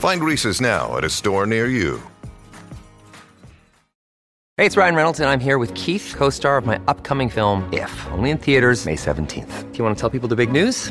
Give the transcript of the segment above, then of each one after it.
Find Reese's now at a store near you. Hey, it's Ryan Reynolds, and I'm here with Keith, co star of my upcoming film, If, only in theaters, May 17th. Do you want to tell people the big news?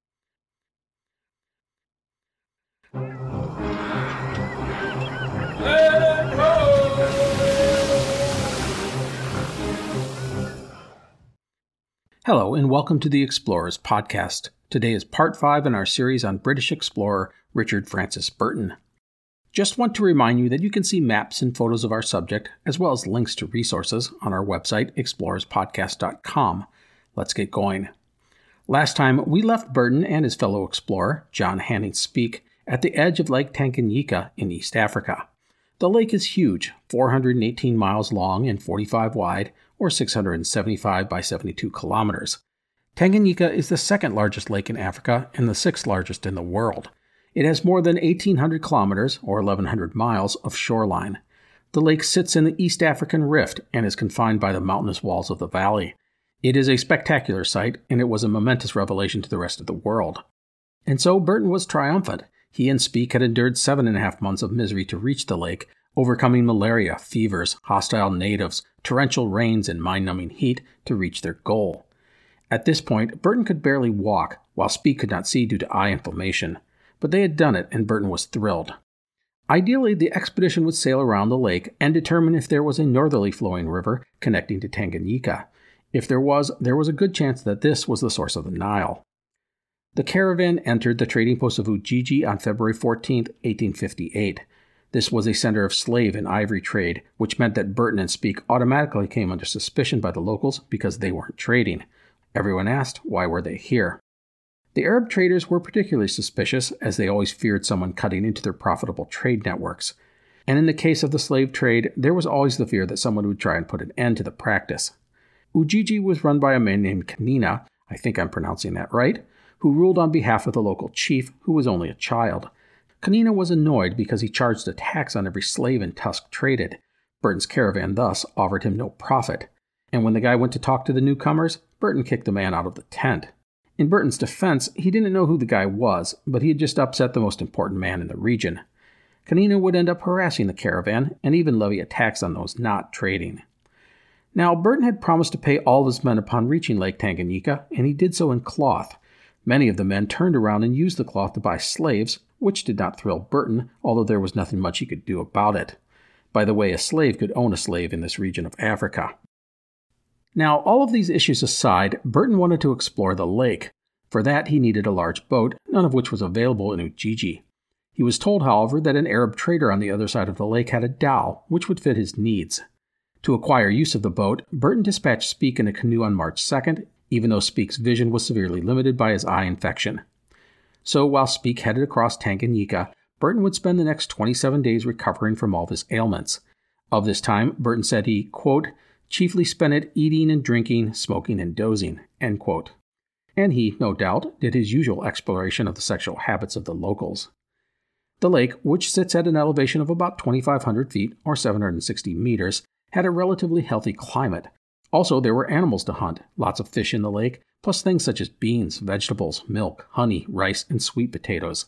Hello, and welcome to the Explorers Podcast. Today is part five in our series on British explorer Richard Francis Burton. Just want to remind you that you can see maps and photos of our subject, as well as links to resources, on our website, explorerspodcast.com. Let's get going. Last time, we left Burton and his fellow explorer, John Hanning Speke, at the edge of Lake Tanganyika in East Africa. The lake is huge, 418 miles long and 45 wide, or 675 by 72 kilometers. Tanganyika is the second largest lake in Africa and the sixth largest in the world. It has more than 1,800 kilometers, or 1,100 miles, of shoreline. The lake sits in the East African Rift and is confined by the mountainous walls of the valley. It is a spectacular sight, and it was a momentous revelation to the rest of the world. And so Burton was triumphant. He and Speke had endured seven and a half months of misery to reach the lake, overcoming malaria, fevers, hostile natives, torrential rains, and mind numbing heat to reach their goal. At this point, Burton could barely walk, while Speke could not see due to eye inflammation. But they had done it, and Burton was thrilled. Ideally, the expedition would sail around the lake and determine if there was a northerly flowing river connecting to Tanganyika. If there was, there was a good chance that this was the source of the Nile. The caravan entered the trading post of Ujiji on February 14, 1858. This was a center of slave and ivory trade, which meant that Burton and Speke automatically came under suspicion by the locals because they weren't trading. Everyone asked why were they here. The Arab traders were particularly suspicious, as they always feared someone cutting into their profitable trade networks. And in the case of the slave trade, there was always the fear that someone would try and put an end to the practice. Ujiji was run by a man named Kanina, I think I'm pronouncing that right, who ruled on behalf of the local chief, who was only a child. Kanina was annoyed because he charged a tax on every slave and tusk traded. Burton's caravan thus offered him no profit. And when the guy went to talk to the newcomers, Burton kicked the man out of the tent. In Burton's defense, he didn't know who the guy was, but he had just upset the most important man in the region. Kanina would end up harassing the caravan and even levy a tax on those not trading. Now, Burton had promised to pay all of his men upon reaching Lake Tanganyika, and he did so in cloth. Many of the men turned around and used the cloth to buy slaves, which did not thrill Burton, although there was nothing much he could do about it. By the way, a slave could own a slave in this region of Africa. Now, all of these issues aside, Burton wanted to explore the lake. For that, he needed a large boat, none of which was available in Ujiji. He was told, however, that an Arab trader on the other side of the lake had a dhow, which would fit his needs. To acquire use of the boat, Burton dispatched Speke in a canoe on March 2nd even though Speke's vision was severely limited by his eye infection. So while Speke headed across Tanganyika, Burton would spend the next 27 days recovering from all of his ailments. Of this time, Burton said he, quote, chiefly spent it eating and drinking, smoking and dozing, end quote. And he, no doubt, did his usual exploration of the sexual habits of the locals. The lake, which sits at an elevation of about 2,500 feet or 760 meters, had a relatively healthy climate, also, there were animals to hunt, lots of fish in the lake, plus things such as beans, vegetables, milk, honey, rice, and sweet potatoes.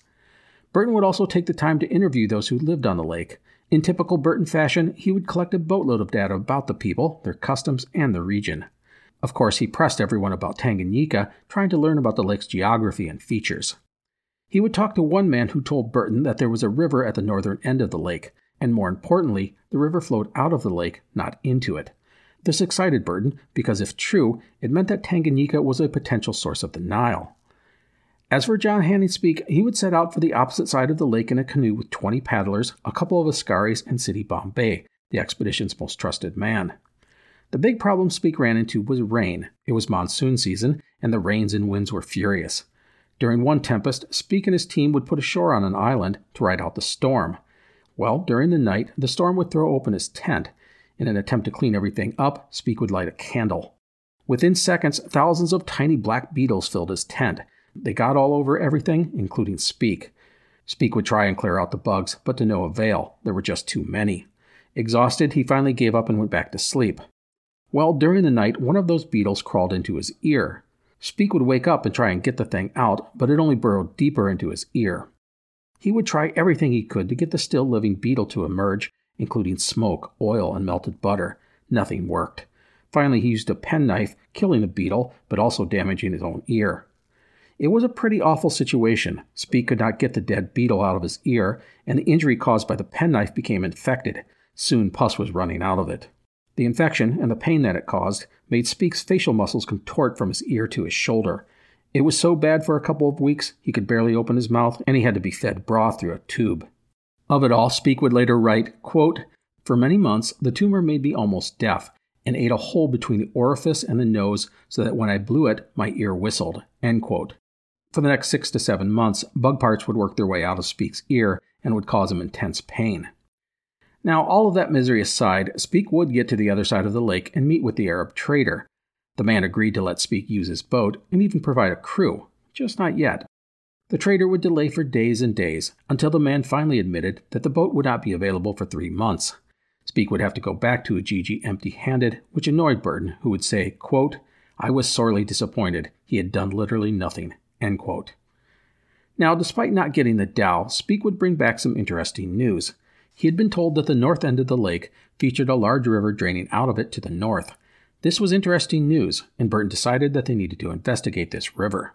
Burton would also take the time to interview those who lived on the lake. In typical Burton fashion, he would collect a boatload of data about the people, their customs, and the region. Of course, he pressed everyone about Tanganyika, trying to learn about the lake's geography and features. He would talk to one man who told Burton that there was a river at the northern end of the lake, and more importantly, the river flowed out of the lake, not into it. This excited Burton because, if true, it meant that Tanganyika was a potential source of the Nile. As for John Hanning Speke, he would set out for the opposite side of the lake in a canoe with 20 paddlers, a couple of Askaris, and Sidi Bombay, the expedition's most trusted man. The big problem Speke ran into was rain. It was monsoon season, and the rains and winds were furious. During one tempest, Speke and his team would put ashore on an island to ride out the storm. Well, during the night, the storm would throw open his tent. In an attempt to clean everything up, Speke would light a candle. Within seconds, thousands of tiny black beetles filled his tent. They got all over everything, including Speke. Speke would try and clear out the bugs, but to no avail. There were just too many. Exhausted, he finally gave up and went back to sleep. Well, during the night, one of those beetles crawled into his ear. Speke would wake up and try and get the thing out, but it only burrowed deeper into his ear. He would try everything he could to get the still living beetle to emerge, including smoke, oil, and melted butter. Nothing worked. Finally, he used a penknife, killing the beetle, but also damaging his own ear. It was a pretty awful situation. Speke could not get the dead beetle out of his ear, and the injury caused by the penknife became infected. Soon pus was running out of it. The infection and the pain that it caused made Speke's facial muscles contort from his ear to his shoulder. It was so bad for a couple of weeks he could barely open his mouth, and he had to be fed broth through a tube. Of it all, Speke would later write, quote, For many months, the tumor made me almost deaf and ate a hole between the orifice and the nose so that when I blew it, my ear whistled. End quote. For the next six to seven months, bug parts would work their way out of Speke's ear and would cause him intense pain. Now, all of that misery aside, Speke would get to the other side of the lake and meet with the Arab trader. The man agreed to let Speke use his boat and even provide a crew, just not yet. The trader would delay for days and days until the man finally admitted that the boat would not be available for three months. Speke would have to go back to Ujiji empty handed, which annoyed Burton, who would say, quote, I was sorely disappointed. He had done literally nothing. End quote. Now, despite not getting the dhow, Speke would bring back some interesting news. He had been told that the north end of the lake featured a large river draining out of it to the north. This was interesting news, and Burton decided that they needed to investigate this river.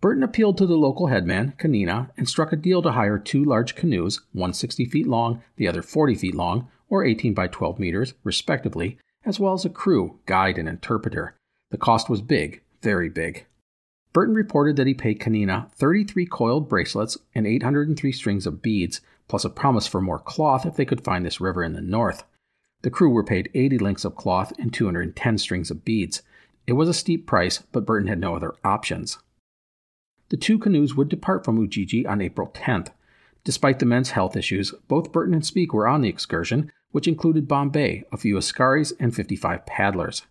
Burton appealed to the local headman, Kanina, and struck a deal to hire two large canoes, one 60 feet long, the other 40 feet long, or 18 by 12 meters, respectively, as well as a crew, guide, and interpreter. The cost was big, very big. Burton reported that he paid Kanina 33 coiled bracelets and 803 strings of beads, plus a promise for more cloth if they could find this river in the north. The crew were paid 80 links of cloth and 210 strings of beads. It was a steep price, but Burton had no other options. The two canoes would depart from Ujiji on April 10th. Despite the men's health issues, both Burton and Speke were on the excursion, which included Bombay, a few Askaris, and 55 paddlers.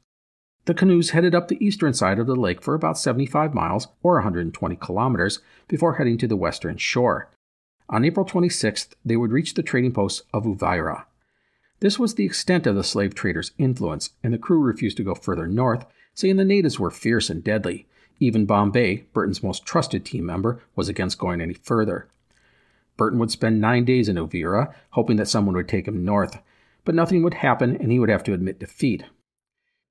The canoes headed up the eastern side of the lake for about 75 miles, or 120 kilometers, before heading to the western shore. On April 26th, they would reach the trading post of Uvira. This was the extent of the slave traders' influence, and the crew refused to go further north, saying the natives were fierce and deadly. Even Bombay, Burton's most trusted team member, was against going any further. Burton would spend nine days in Uvira, hoping that someone would take him north, but nothing would happen and he would have to admit defeat.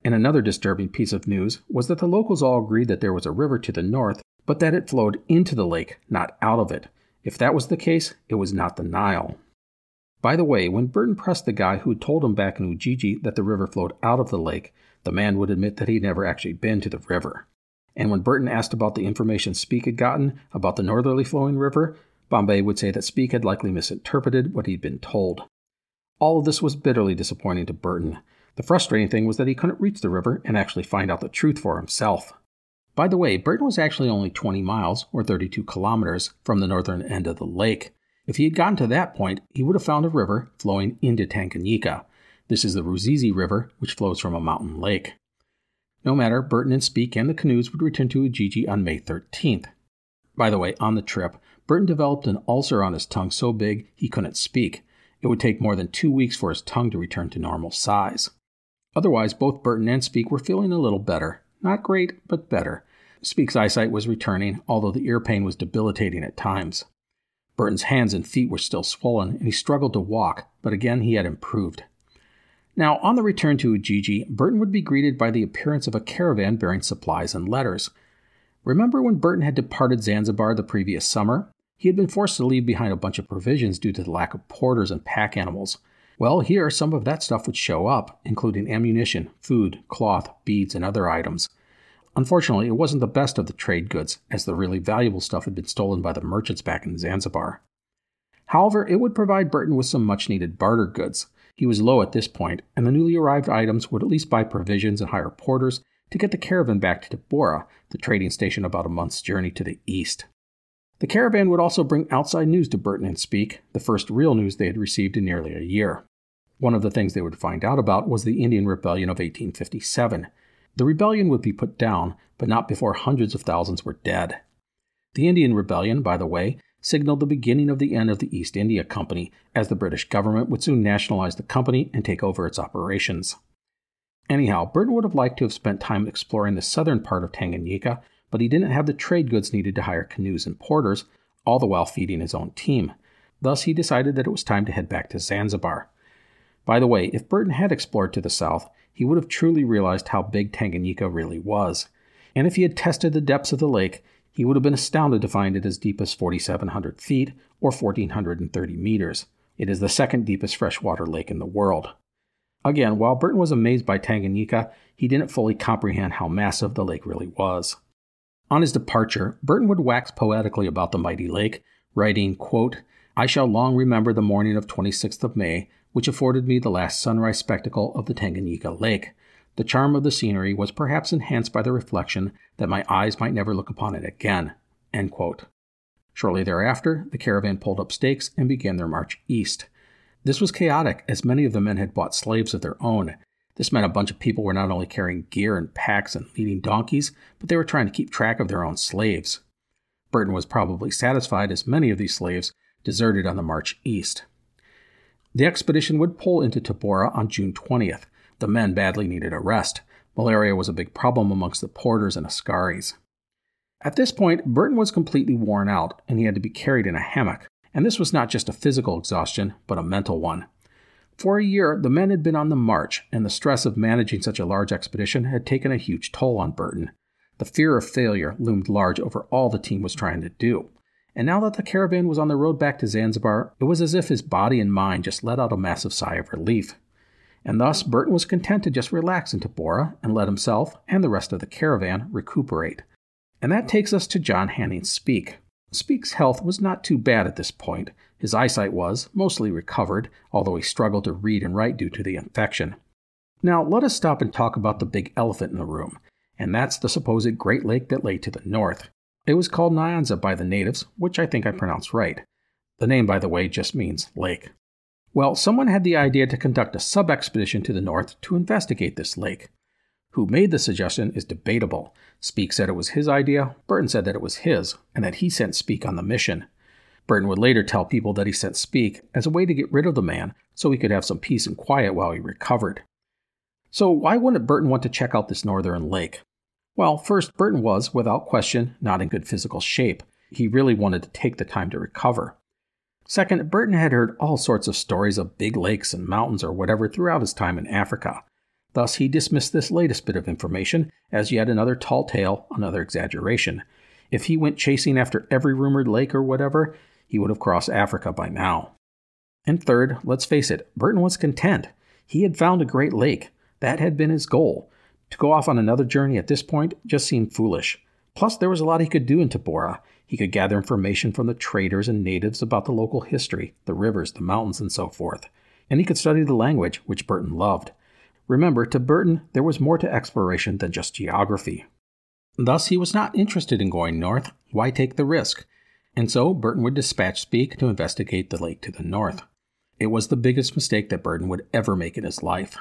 And another disturbing piece of news was that the locals all agreed that there was a river to the north, but that it flowed into the lake, not out of it. If that was the case, it was not the Nile. By the way, when Burton pressed the guy who told him back in Ujiji that the river flowed out of the lake, the man would admit that he'd never actually been to the river. And when Burton asked about the information Speke had gotten about the northerly flowing river, Bombay would say that Speke had likely misinterpreted what he'd been told. All of this was bitterly disappointing to Burton. The frustrating thing was that he couldn't reach the river and actually find out the truth for himself. By the way, Burton was actually only 20 miles, or 32 kilometers, from the northern end of the lake. If he had gotten to that point, he would have found a river flowing into Tanganyika. This is the Ruzizi River, which flows from a mountain lake. No matter, Burton and Speke and the canoes would return to Ujiji on May 13th. By the way, on the trip, Burton developed an ulcer on his tongue so big he couldn't speak. It would take more than two weeks for his tongue to return to normal size. Otherwise, both Burton and Speke were feeling a little better. Not great, but better. Speke's eyesight was returning, although the ear pain was debilitating at times. Burton's hands and feet were still swollen, and he struggled to walk, but again he had improved. Now, on the return to Ujiji, Burton would be greeted by the appearance of a caravan bearing supplies and letters. Remember when Burton had departed Zanzibar the previous summer? He had been forced to leave behind a bunch of provisions due to the lack of porters and pack animals. Well, here some of that stuff would show up, including ammunition, food, cloth, beads, and other items. Unfortunately, it wasn't the best of the trade goods, as the really valuable stuff had been stolen by the merchants back in Zanzibar. However, it would provide Burton with some much needed barter goods. He was low at this point, and the newly arrived items would at least buy provisions and hire porters to get the caravan back to Tabora, the trading station about a month's journey to the east. The caravan would also bring outside news to Burton and Speke, the first real news they had received in nearly a year. One of the things they would find out about was the Indian Rebellion of 1857. The rebellion would be put down, but not before hundreds of thousands were dead. The Indian Rebellion, by the way, signaled the beginning of the end of the East India Company, as the British government would soon nationalize the company and take over its operations. Anyhow, Burton would have liked to have spent time exploring the southern part of Tanganyika but he didn't have the trade goods needed to hire canoes and porters, all the while feeding his own team. Thus, he decided that it was time to head back to Zanzibar. By the way, if Burton had explored to the south, he would have truly realized how big Tanganyika really was. And if he had tested the depths of the lake, he would have been astounded to find it as deep as 4,700 feet or 1,430 meters. It is the second deepest freshwater lake in the world. Again, while Burton was amazed by Tanganyika, he didn't fully comprehend how massive the lake really was. On his departure, Burton would wax poetically about the mighty lake, writing, quote, I shall long remember the morning of 26th of May, which afforded me the last sunrise spectacle of the Tanganyika Lake. The charm of the scenery was perhaps enhanced by the reflection that my eyes might never look upon it again. Shortly thereafter, the caravan pulled up stakes and began their march east. This was chaotic, as many of the men had bought slaves of their own, this meant a bunch of people were not only carrying gear and packs and leading donkeys, but they were trying to keep track of their own slaves. Burton was probably satisfied as many of these slaves deserted on the march east. The expedition would pull into Tabora on June 20th. The men badly needed a rest. Malaria was a big problem amongst the porters and Askaris. At this point, Burton was completely worn out and he had to be carried in a hammock. And this was not just a physical exhaustion, but a mental one. For a year, the men had been on the march, and the stress of managing such a large expedition had taken a huge toll on Burton. The fear of failure loomed large over all the team was trying to do. And now that the caravan was on the road back to Zanzibar, it was as if his body and mind just let out a massive sigh of relief. And thus, Burton was content to just relax in Tabora and let himself and the rest of the caravan recuperate. And that takes us to John Hanning Speke. Speke's health was not too bad at this point, his eyesight was, mostly recovered, although he struggled to read and write due to the infection. Now, let us stop and talk about the big elephant in the room, and that's the supposed Great Lake that lay to the north. It was called Nyanza by the natives, which I think I pronounced right. The name, by the way, just means lake. Well, someone had the idea to conduct a sub expedition to the north to investigate this lake. Who made the suggestion is debatable. Speke said it was his idea, Burton said that it was his, and that he sent Speke on the mission. Burton would later tell people that he sent Speke as a way to get rid of the man so he could have some peace and quiet while he recovered. So, why wouldn't Burton want to check out this northern lake? Well, first, Burton was, without question, not in good physical shape. He really wanted to take the time to recover. Second, Burton had heard all sorts of stories of big lakes and mountains or whatever throughout his time in Africa. Thus, he dismissed this latest bit of information as yet another tall tale, another exaggeration. If he went chasing after every rumored lake or whatever, he would have crossed Africa by now. And third, let's face it, Burton was content. He had found a great lake. That had been his goal. To go off on another journey at this point just seemed foolish. Plus, there was a lot he could do in Tabora. He could gather information from the traders and natives about the local history, the rivers, the mountains, and so forth. And he could study the language, which Burton loved. Remember, to Burton, there was more to exploration than just geography. Thus, he was not interested in going north. Why take the risk? and so Burton would dispatch Speke to investigate the lake to the north. It was the biggest mistake that Burton would ever make in his life.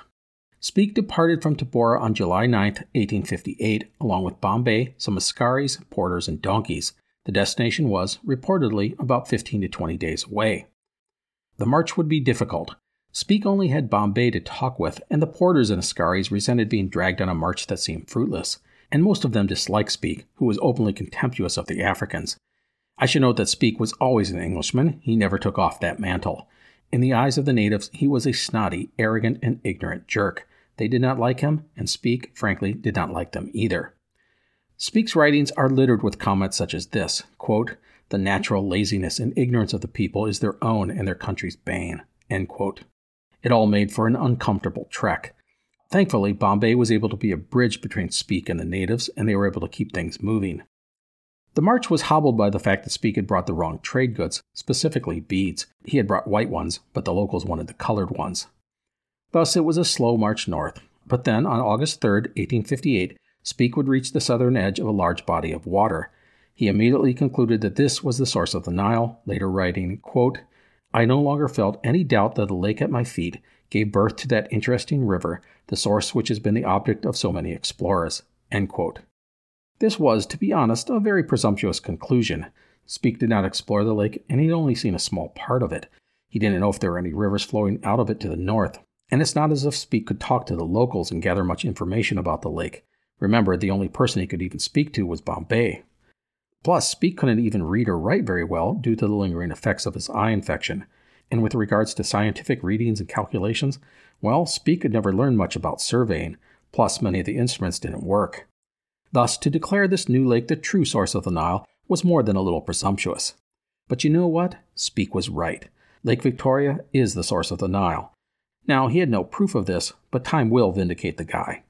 Speke departed from Tabora on July 9, 1858, along with Bombay, some Askaris, porters, and donkeys. The destination was, reportedly, about 15 to 20 days away. The march would be difficult. Speke only had Bombay to talk with, and the porters and Askaris resented being dragged on a march that seemed fruitless, and most of them disliked Speke, who was openly contemptuous of the Africans. I should note that Speke was always an Englishman. He never took off that mantle. In the eyes of the natives, he was a snotty, arrogant, and ignorant jerk. They did not like him, and Speke, frankly, did not like them either. Speke's writings are littered with comments such as this quote, The natural laziness and ignorance of the people is their own and their country's bane. End quote. It all made for an uncomfortable trek. Thankfully, Bombay was able to be a bridge between Speke and the natives, and they were able to keep things moving. The march was hobbled by the fact that Speke had brought the wrong trade goods, specifically beads. He had brought white ones, but the locals wanted the colored ones. Thus, it was a slow march north. But then, on August 3, 1858, Speke would reach the southern edge of a large body of water. He immediately concluded that this was the source of the Nile, later writing, quote, I no longer felt any doubt that the lake at my feet gave birth to that interesting river, the source which has been the object of so many explorers. This was, to be honest, a very presumptuous conclusion. Speke did not explore the lake, and he'd only seen a small part of it. He didn't know if there were any rivers flowing out of it to the north, and it's not as if Speke could talk to the locals and gather much information about the lake. Remember, the only person he could even speak to was Bombay. Plus, Speke couldn't even read or write very well due to the lingering effects of his eye infection. And with regards to scientific readings and calculations, well, Speke had never learned much about surveying, plus, many of the instruments didn't work. Thus, to declare this new lake the true source of the Nile was more than a little presumptuous. But you know what? Speke was right. Lake Victoria is the source of the Nile. Now, he had no proof of this, but time will vindicate the guy.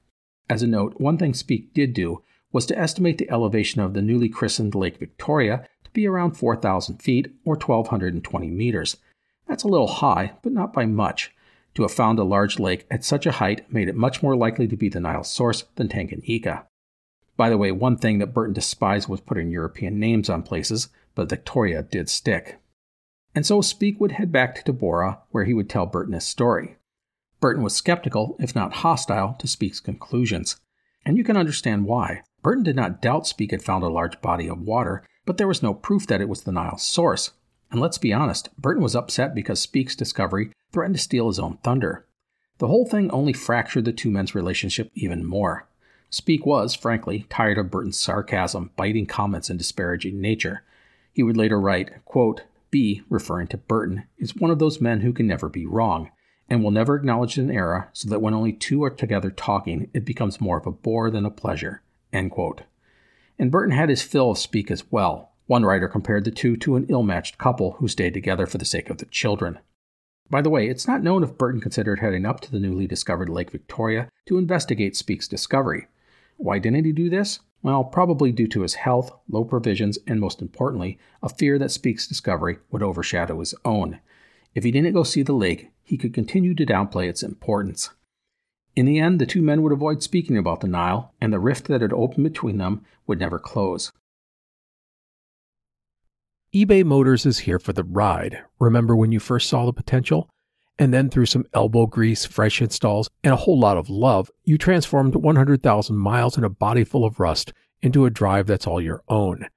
As a note, one thing Speke did do was to estimate the elevation of the newly christened Lake Victoria to be around 4,000 feet or 1,220 meters. That's a little high, but not by much. To have found a large lake at such a height made it much more likely to be the Nile's source than Tanganyika. By the way, one thing that Burton despised was putting European names on places, but Victoria did stick. And so Speke would head back to Tabora, where he would tell Burton his story. Burton was skeptical, if not hostile, to Speke's conclusions. And you can understand why. Burton did not doubt Speke had found a large body of water, but there was no proof that it was the Nile's source. And let's be honest, Burton was upset because Speke's discovery threatened to steal his own thunder. The whole thing only fractured the two men's relationship even more. Speke was, frankly, tired of Burton's sarcasm, biting comments, and disparaging nature. He would later write, quote, B, referring to Burton, is one of those men who can never be wrong and will never acknowledge an error, so that when only two are together talking, it becomes more of a bore than a pleasure. And Burton had his fill of Speke as well. One writer compared the two to an ill matched couple who stayed together for the sake of the children. By the way, it's not known if Burton considered heading up to the newly discovered Lake Victoria to investigate Speke's discovery. Why didn't he do this? Well, probably due to his health, low provisions, and most importantly, a fear that Speke's discovery would overshadow his own. If he didn't go see the lake, he could continue to downplay its importance. In the end, the two men would avoid speaking about the Nile, and the rift that had opened between them would never close. eBay Motors is here for the ride. Remember when you first saw the potential? And then through some elbow grease, fresh installs, and a whole lot of love, you transformed 100,000 miles and a body full of rust into a drive that's all your own.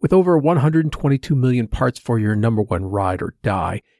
With over 122 million parts for your number one ride or die,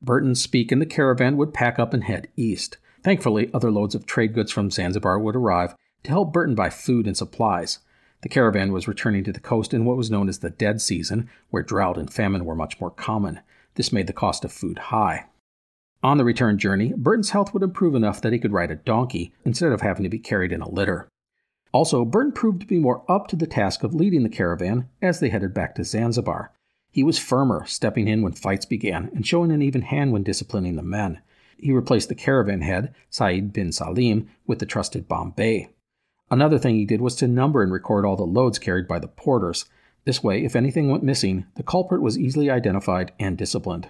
Burton, Speke, and the caravan would pack up and head east. Thankfully, other loads of trade goods from Zanzibar would arrive to help Burton buy food and supplies. The caravan was returning to the coast in what was known as the dead season, where drought and famine were much more common. This made the cost of food high. On the return journey, Burton's health would improve enough that he could ride a donkey instead of having to be carried in a litter. Also, Burton proved to be more up to the task of leading the caravan as they headed back to Zanzibar. He was firmer, stepping in when fights began and showing an even hand when disciplining the men. He replaced the caravan head, Said bin Salim, with the trusted Bombay. Another thing he did was to number and record all the loads carried by the porters. This way, if anything went missing, the culprit was easily identified and disciplined.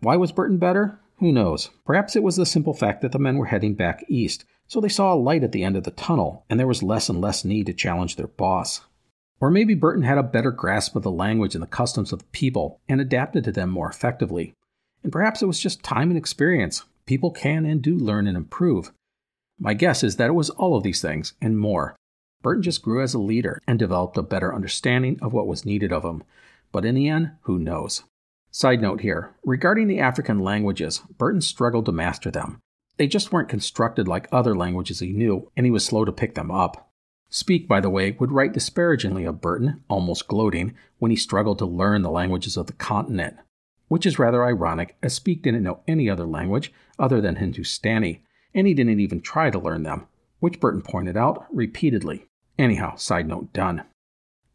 Why was Burton better? Who knows? Perhaps it was the simple fact that the men were heading back east, so they saw a light at the end of the tunnel, and there was less and less need to challenge their boss. Or maybe Burton had a better grasp of the language and the customs of the people and adapted to them more effectively. And perhaps it was just time and experience. People can and do learn and improve. My guess is that it was all of these things and more. Burton just grew as a leader and developed a better understanding of what was needed of him. But in the end, who knows? Side note here regarding the African languages, Burton struggled to master them. They just weren't constructed like other languages he knew, and he was slow to pick them up. Speke, by the way, would write disparagingly of Burton, almost gloating, when he struggled to learn the languages of the continent. Which is rather ironic, as Speke didn't know any other language other than Hindustani, and he didn't even try to learn them, which Burton pointed out repeatedly. Anyhow, side note done.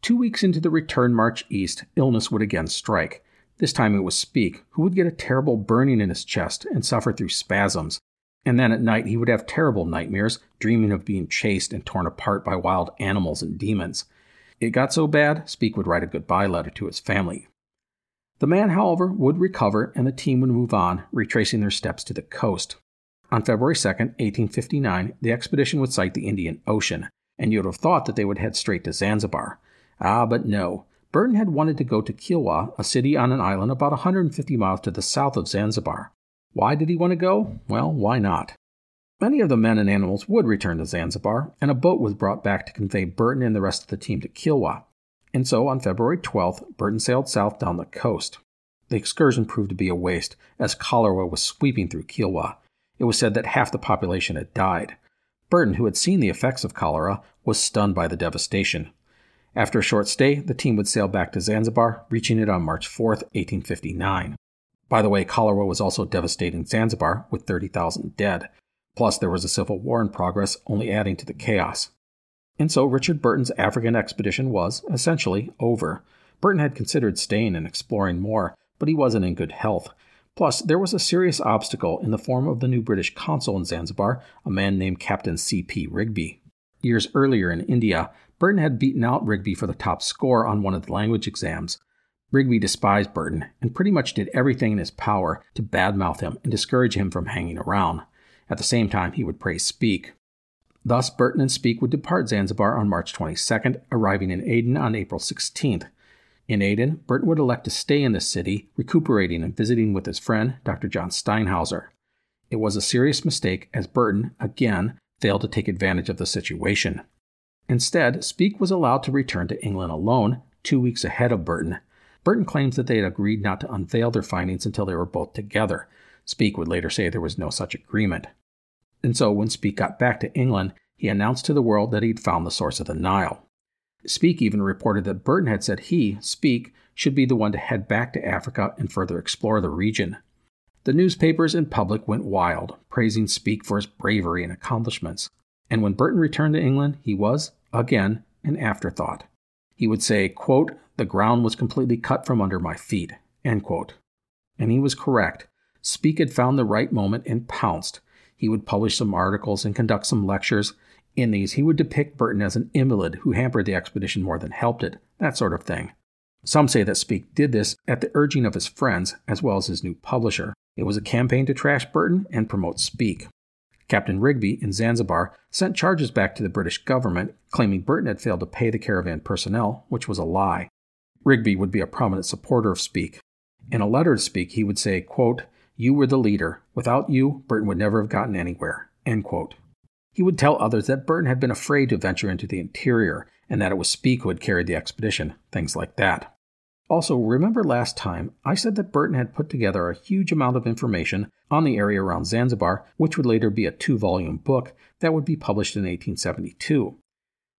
Two weeks into the return march east, illness would again strike. This time it was Speke, who would get a terrible burning in his chest and suffer through spasms, and then at night, he would have terrible nightmares, dreaming of being chased and torn apart by wild animals and demons. It got so bad, Speke would write a goodbye letter to his family. The man, however, would recover and the team would move on, retracing their steps to the coast. On February 2, 1859, the expedition would sight the Indian Ocean, and you would have thought that they would head straight to Zanzibar. Ah, but no. Burton had wanted to go to Kilwa, a city on an island about 150 miles to the south of Zanzibar. Why did he want to go? Well, why not? Many of the men and animals would return to Zanzibar, and a boat was brought back to convey Burton and the rest of the team to Kilwa. And so on February 12th, Burton sailed south down the coast. The excursion proved to be a waste, as cholera was sweeping through Kilwa. It was said that half the population had died. Burton, who had seen the effects of cholera, was stunned by the devastation. After a short stay, the team would sail back to Zanzibar, reaching it on March 4, 1859. By the way, cholera was also devastating Zanzibar, with 30,000 dead. Plus, there was a civil war in progress, only adding to the chaos. And so Richard Burton's African expedition was, essentially, over. Burton had considered staying and exploring more, but he wasn't in good health. Plus, there was a serious obstacle in the form of the new British consul in Zanzibar, a man named Captain C.P. Rigby. Years earlier in India, Burton had beaten out Rigby for the top score on one of the language exams. Rigby despised Burton and pretty much did everything in his power to badmouth him and discourage him from hanging around. At the same time, he would praise Speke. Thus, Burton and Speke would depart Zanzibar on March 22nd, arriving in Aden on April 16th. In Aden, Burton would elect to stay in the city, recuperating and visiting with his friend, Dr. John Steinhauser. It was a serious mistake as Burton, again, failed to take advantage of the situation. Instead, Speke was allowed to return to England alone, two weeks ahead of Burton, Burton claims that they had agreed not to unveil their findings until they were both together. Speke would later say there was no such agreement. And so, when Speke got back to England, he announced to the world that he'd found the source of the Nile. Speke even reported that Burton had said he, Speke, should be the one to head back to Africa and further explore the region. The newspapers and public went wild, praising Speke for his bravery and accomplishments. And when Burton returned to England, he was, again, an afterthought. He would say, quote, the ground was completely cut from under my feet. End quote. And he was correct. Speke had found the right moment and pounced. He would publish some articles and conduct some lectures. In these, he would depict Burton as an invalid who hampered the expedition more than helped it, that sort of thing. Some say that Speke did this at the urging of his friends as well as his new publisher. It was a campaign to trash Burton and promote Speke. Captain Rigby in Zanzibar sent charges back to the British government claiming Burton had failed to pay the caravan personnel, which was a lie. Rigby would be a prominent supporter of Speke. In a letter to Speke, he would say, quote, You were the leader. Without you, Burton would never have gotten anywhere. End quote. He would tell others that Burton had been afraid to venture into the interior and that it was Speke who had carried the expedition, things like that. Also, remember last time I said that Burton had put together a huge amount of information on the area around Zanzibar, which would later be a two volume book that would be published in 1872.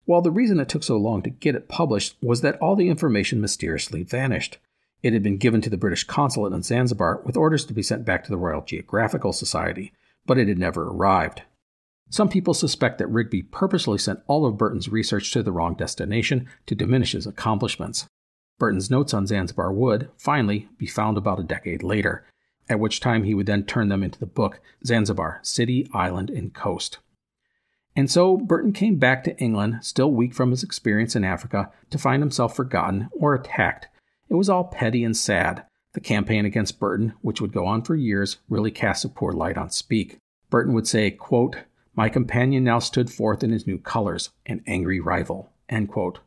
While the reason it took so long to get it published was that all the information mysteriously vanished. It had been given to the British consulate in Zanzibar with orders to be sent back to the Royal Geographical Society, but it had never arrived. Some people suspect that Rigby purposely sent all of Burton's research to the wrong destination to diminish his accomplishments. Burton's notes on Zanzibar would, finally, be found about a decade later, at which time he would then turn them into the book Zanzibar City, Island, and Coast. And so Burton came back to England, still weak from his experience in Africa, to find himself forgotten or attacked. It was all petty and sad. The campaign against Burton, which would go on for years, really cast a poor light on Speke. Burton would say, quote, My companion now stood forth in his new colors, an angry rival. End quote.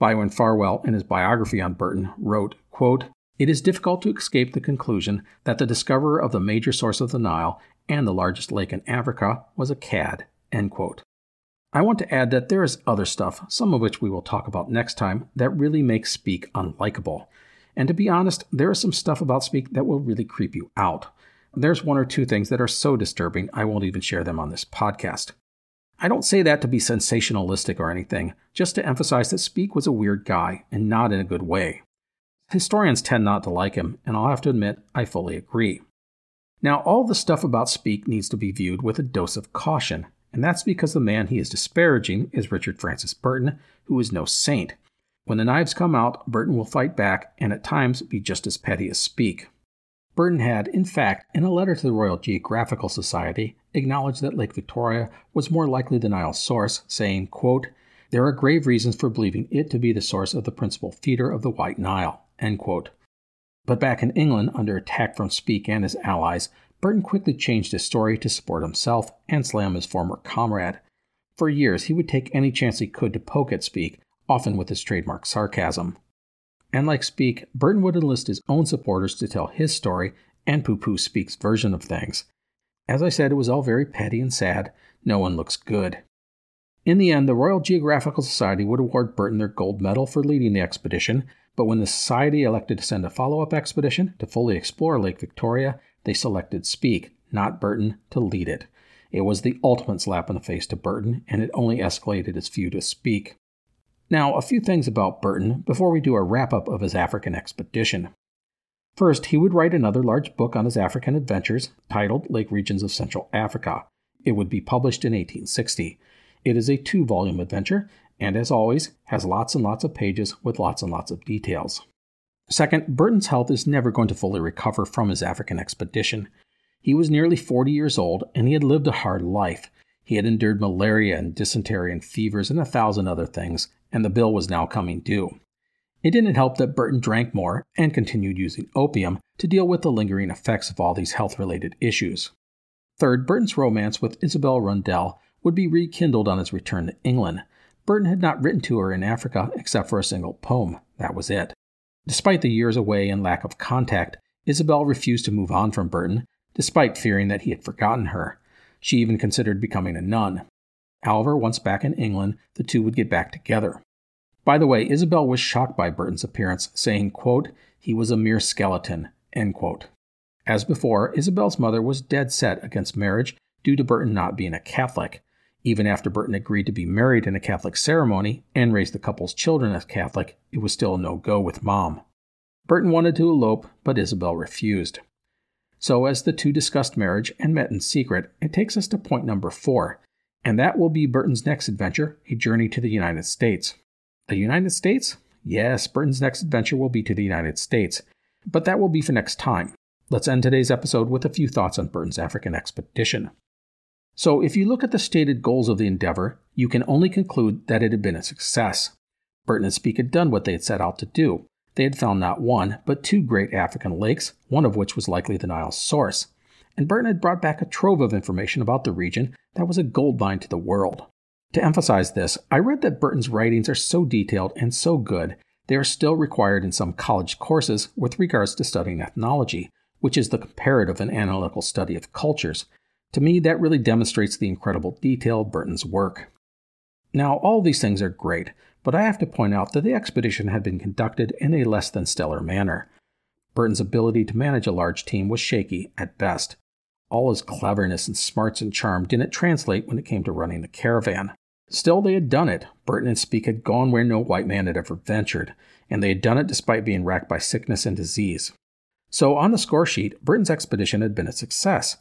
Byron Farwell, in his biography on Burton, wrote, quote, It is difficult to escape the conclusion that the discoverer of the major source of the Nile and the largest lake in Africa was a cad. I want to add that there is other stuff, some of which we will talk about next time, that really makes Speke unlikable. And to be honest, there is some stuff about Speke that will really creep you out. There's one or two things that are so disturbing, I won't even share them on this podcast. I don't say that to be sensationalistic or anything, just to emphasize that Speke was a weird guy, and not in a good way. Historians tend not to like him, and I'll have to admit, I fully agree. Now, all the stuff about Speke needs to be viewed with a dose of caution, and that's because the man he is disparaging is Richard Francis Burton, who is no saint. When the knives come out, Burton will fight back and at times be just as petty as Speke. Burton had, in fact, in a letter to the Royal Geographical Society, acknowledged that Lake Victoria was more likely the Nile's source, saying, quote, There are grave reasons for believing it to be the source of the principal feeder of the White Nile. End quote. But back in England, under attack from Speke and his allies, Burton quickly changed his story to support himself and slam his former comrade. For years, he would take any chance he could to poke at Speke, often with his trademark sarcasm. And like Speke, Burton would enlist his own supporters to tell his story and poo poo Speke's version of things. As I said, it was all very petty and sad. No one looks good. In the end, the Royal Geographical Society would award Burton their gold medal for leading the expedition, but when the Society elected to send a follow up expedition to fully explore Lake Victoria, they selected Speke, not Burton, to lead it. It was the ultimate slap in the face to Burton, and it only escalated his feud with Speke. Now, a few things about Burton before we do a wrap up of his African expedition. First, he would write another large book on his African adventures titled Lake Regions of Central Africa. It would be published in 1860. It is a two volume adventure, and as always, has lots and lots of pages with lots and lots of details. Second, Burton's health is never going to fully recover from his African expedition. He was nearly 40 years old, and he had lived a hard life. He had endured malaria and dysentery and fevers and a thousand other things, and the bill was now coming due. It didn't help that Burton drank more and continued using opium to deal with the lingering effects of all these health related issues. Third, Burton's romance with Isabel Arundell would be rekindled on his return to England. Burton had not written to her in Africa except for a single poem. That was it. Despite the years away and lack of contact, Isabel refused to move on from Burton, despite fearing that he had forgotten her. She even considered becoming a nun. However, once back in England, the two would get back together. By the way, Isabel was shocked by Burton's appearance, saying, quote, he was a mere skeleton, end quote. As before, Isabel's mother was dead set against marriage due to Burton not being a Catholic. Even after Burton agreed to be married in a Catholic ceremony and raise the couple's children as Catholic, it was still no go with mom. Burton wanted to elope, but Isabel refused. So, as the two discussed marriage and met in secret, it takes us to point number four, and that will be Burton's next adventure a journey to the United States. The United States? Yes, Burton's next adventure will be to the United States, but that will be for next time. Let's end today's episode with a few thoughts on Burton's African expedition. So, if you look at the stated goals of the endeavor, you can only conclude that it had been a success. Burton and Speke had done what they had set out to do. They had found not one, but two great African lakes, one of which was likely the Nile's source. And Burton had brought back a trove of information about the region that was a goldmine to the world. To emphasize this, I read that Burton's writings are so detailed and so good, they are still required in some college courses with regards to studying ethnology, which is the comparative and analytical study of cultures. To me, that really demonstrates the incredible detail Burton's work. Now, all these things are great, but I have to point out that the expedition had been conducted in a less than stellar manner. Burton's ability to manage a large team was shaky at best. All his cleverness and smarts and charm didn't translate when it came to running the caravan. Still, they had done it. Burton and Speke had gone where no white man had ever ventured, and they had done it despite being racked by sickness and disease. So, on the score sheet, Burton's expedition had been a success.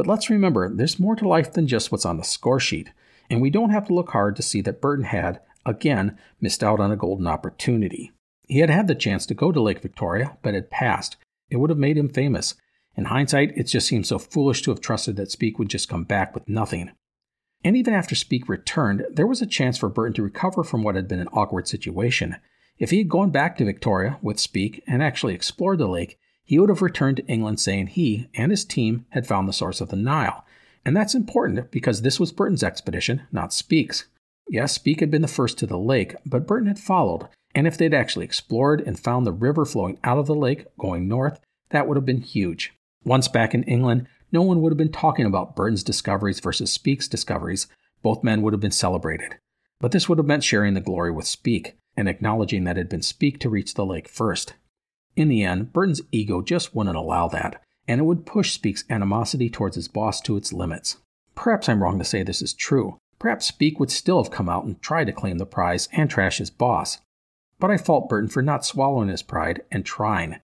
But let's remember, there's more to life than just what's on the score sheet, and we don't have to look hard to see that Burton had, again, missed out on a golden opportunity. He had had the chance to go to Lake Victoria, but had passed. It would have made him famous. In hindsight, it just seems so foolish to have trusted that Speke would just come back with nothing. And even after Speke returned, there was a chance for Burton to recover from what had been an awkward situation. If he had gone back to Victoria with Speke and actually explored the lake, he would have returned to England saying he and his team had found the source of the Nile. And that's important because this was Burton's expedition, not Speke's. Yes, Speke had been the first to the lake, but Burton had followed, and if they'd actually explored and found the river flowing out of the lake going north, that would have been huge. Once back in England, no one would have been talking about Burton's discoveries versus Speke's discoveries. Both men would have been celebrated. But this would have meant sharing the glory with Speke and acknowledging that it had been Speke to reach the lake first. In the end, Burton's ego just wouldn't allow that, and it would push Speke's animosity towards his boss to its limits. Perhaps I'm wrong to say this is true. Perhaps Speke would still have come out and tried to claim the prize and trash his boss. But I fault Burton for not swallowing his pride and trying.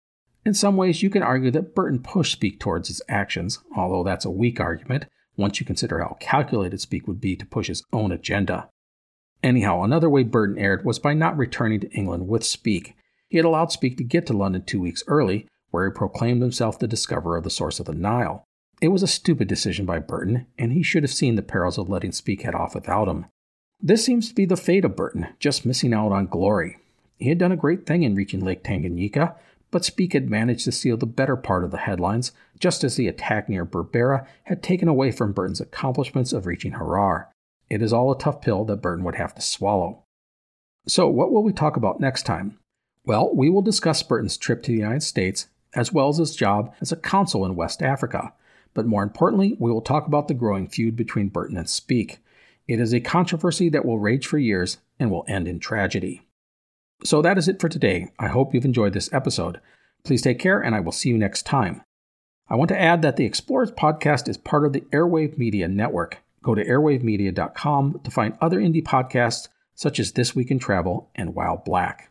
In some ways, you can argue that Burton pushed Speke towards his actions, although that's a weak argument once you consider how calculated Speke would be to push his own agenda. Anyhow, another way Burton erred was by not returning to England with Speke. He had allowed Speke to get to London two weeks early, where he proclaimed himself the discoverer of the source of the Nile. It was a stupid decision by Burton, and he should have seen the perils of letting Speke head off without him. This seems to be the fate of Burton, just missing out on glory. He had done a great thing in reaching Lake Tanganyika, but Speke had managed to steal the better part of the headlines, just as the attack near Berbera had taken away from Burton's accomplishments of reaching Harar. It is all a tough pill that Burton would have to swallow. So, what will we talk about next time? Well, we will discuss Burton's trip to the United States, as well as his job as a consul in West Africa. But more importantly, we will talk about the growing feud between Burton and Speke. It is a controversy that will rage for years and will end in tragedy. So that is it for today. I hope you've enjoyed this episode. Please take care, and I will see you next time. I want to add that the Explorers podcast is part of the Airwave Media Network. Go to airwavemedia.com to find other indie podcasts such as This Week in Travel and Wild Black.